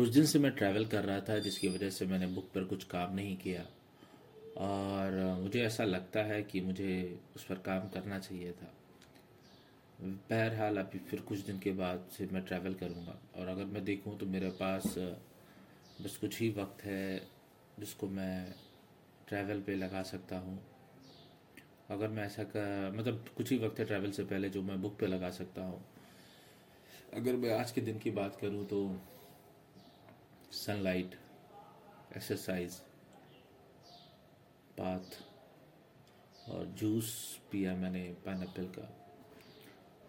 कुछ दिन से मैं ट्रैवल कर रहा था, जिसकी वजह से मैंने बुक पर कुछ काम नहीं किया। और मुझे ऐसा लगता है कि मुझे उस पर काम करना चाहिए था। बहरहाल, अभी फिर कुछ दिन के बाद से मैं ट्रैवल करूँगा। और अगर मैं देखूँ तो मेरे पास बस कुछ ही वक्त है, जिसको मैं ट्रैवल पे लगा सकता हूँ। अगर मैं ऐसा कर मतलब कुछ ही वक्त है ट्रैवल से पहले जो मैं बुक पे लगा सकता हूँ। अगर मैं आज के दिन की बात करूँ तो सनलाइट एक्सरसाइज बाथ और जूस पिया मैंने पाइन का।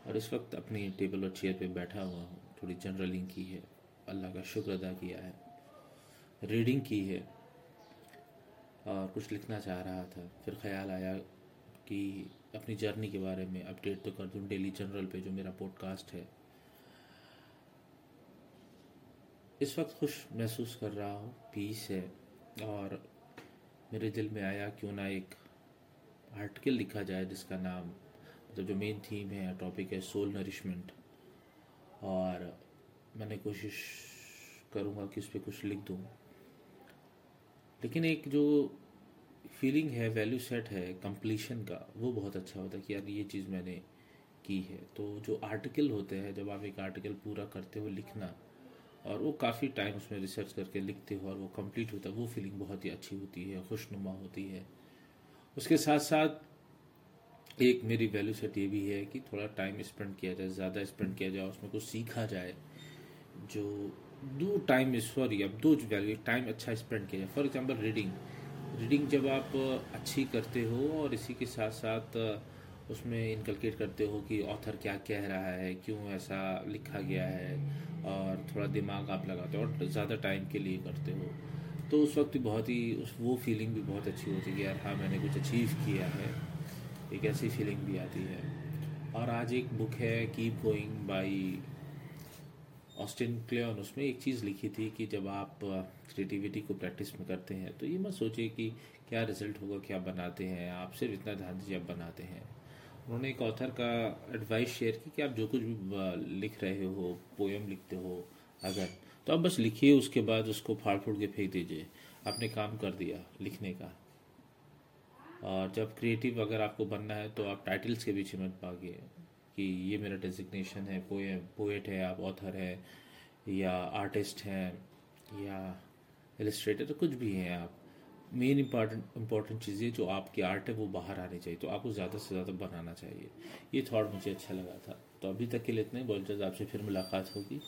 और इस वक्त अपनी टेबल और चेयर पे बैठा हुआ हूँ। थोड़ी जनरलिंग की है। अल्लाह का शुक्र अदा किया है। रीडिंग की है। और कुछ लिखना चाह रहा था। फिर ख्याल आया कि अपनी जर्नी के बारे में अपडेट तो कर दूँ। डेली जनरल पे जो मेरा पॉडकास्ट है। इस वक्त खुश महसूस कर रहा हूँ पीस है। और मेरे दिल में आया क्यों ना एक आर्टिकल लिखा जाए जिसका नाम मतलब जो मेन थीम है टॉपिक है सोल नरिशमेंट और मैंने कोशिश करूँगा कि उस पर कुछ लिख दूँ। लेकिन एक जो फीलिंग है वैल्यू सेट है कंप्लीशन का, वो बहुत अच्छा होता है कि यार ये चीज़ मैंने की है। तो जो आर्टिकल होते हैं, जब आप एक आर्टिकल पूरा करते हो लिखना और वो काफ़ी टाइम उसमें रिसर्च करके लिखते हो और वो कंप्लीट होता है। वो फीलिंग बहुत ही अच्छी होती है, खुशनुमा होती है। उसके साथ साथ एक मेरी वैल्यू सेट ये भी है कि थोड़ा टाइम स्पेंड किया जाए, ज़्यादा स्पेंड किया जाए उसमें कुछ सीखा जाए। जो दो टाइम फॉर अब दो वैल्यू टाइम अच्छा स्पेंड किया जाए। फॉर एग्ज़ाम्पल रीडिंग रीडिंग जब आप अच्छी करते हो और इसी के साथ साथ उसमें इनकलकेट करते हो कि ऑथर क्या कह रहा है, क्यों ऐसा लिखा गया है और थोड़ा दिमाग आप लगाते हो और ज़्यादा टाइम के लिए करते हो। तो उस वक्त बहुत ही, उस वो फीलिंग भी बहुत अच्छी होती है यार हाँ मैंने कुछ अचीव किया है। एक ऐसी फीलिंग भी आती है। और आज एक बुक है keep going by Austin Kleon उसमें एक चीज़ लिखी थी कि जब आप क्रिएटिविटी को प्रैक्टिस में करते हैं तो ये मत सोचिए कि क्या रिज़ल्ट होगा, क्या बनाते हैं। आप सिर्फ़ इतना ध्यान दीजिए, आप बनाते हैं। उन्होंने एक ऑथर का एडवाइस शेयर की कि आप जो कुछ भी लिख रहे हो पोएम लिखते हो, अगर तो आप बस लिखिए, उसके बाद उसको फाड़ फूड़ के फेंक दीजिए। आपने काम कर दिया लिखने का। और जब क्रिएटिव अगर आपको बनना है तो आप टाइटल्स के पीछे मत भागिए कि ये मेरा डेजिग्नेशन है पोए पोएट है, आप ऑथर है, या आर्टिस्ट हैं, या इलस्ट्रेटर तो कुछ भी हैं आप। मेन इंपॉर्टेंट इंपॉर्टेंट ये जो आपकी आर्ट है वो बाहर आनी चाहिए तो आपको ज़्यादा से ज़्यादा बनाना चाहिए। ये थॉट मुझे अच्छा लगा था। तो अभी तक के लिए इतने जल्द आपसे फिर मुलाकात होगी।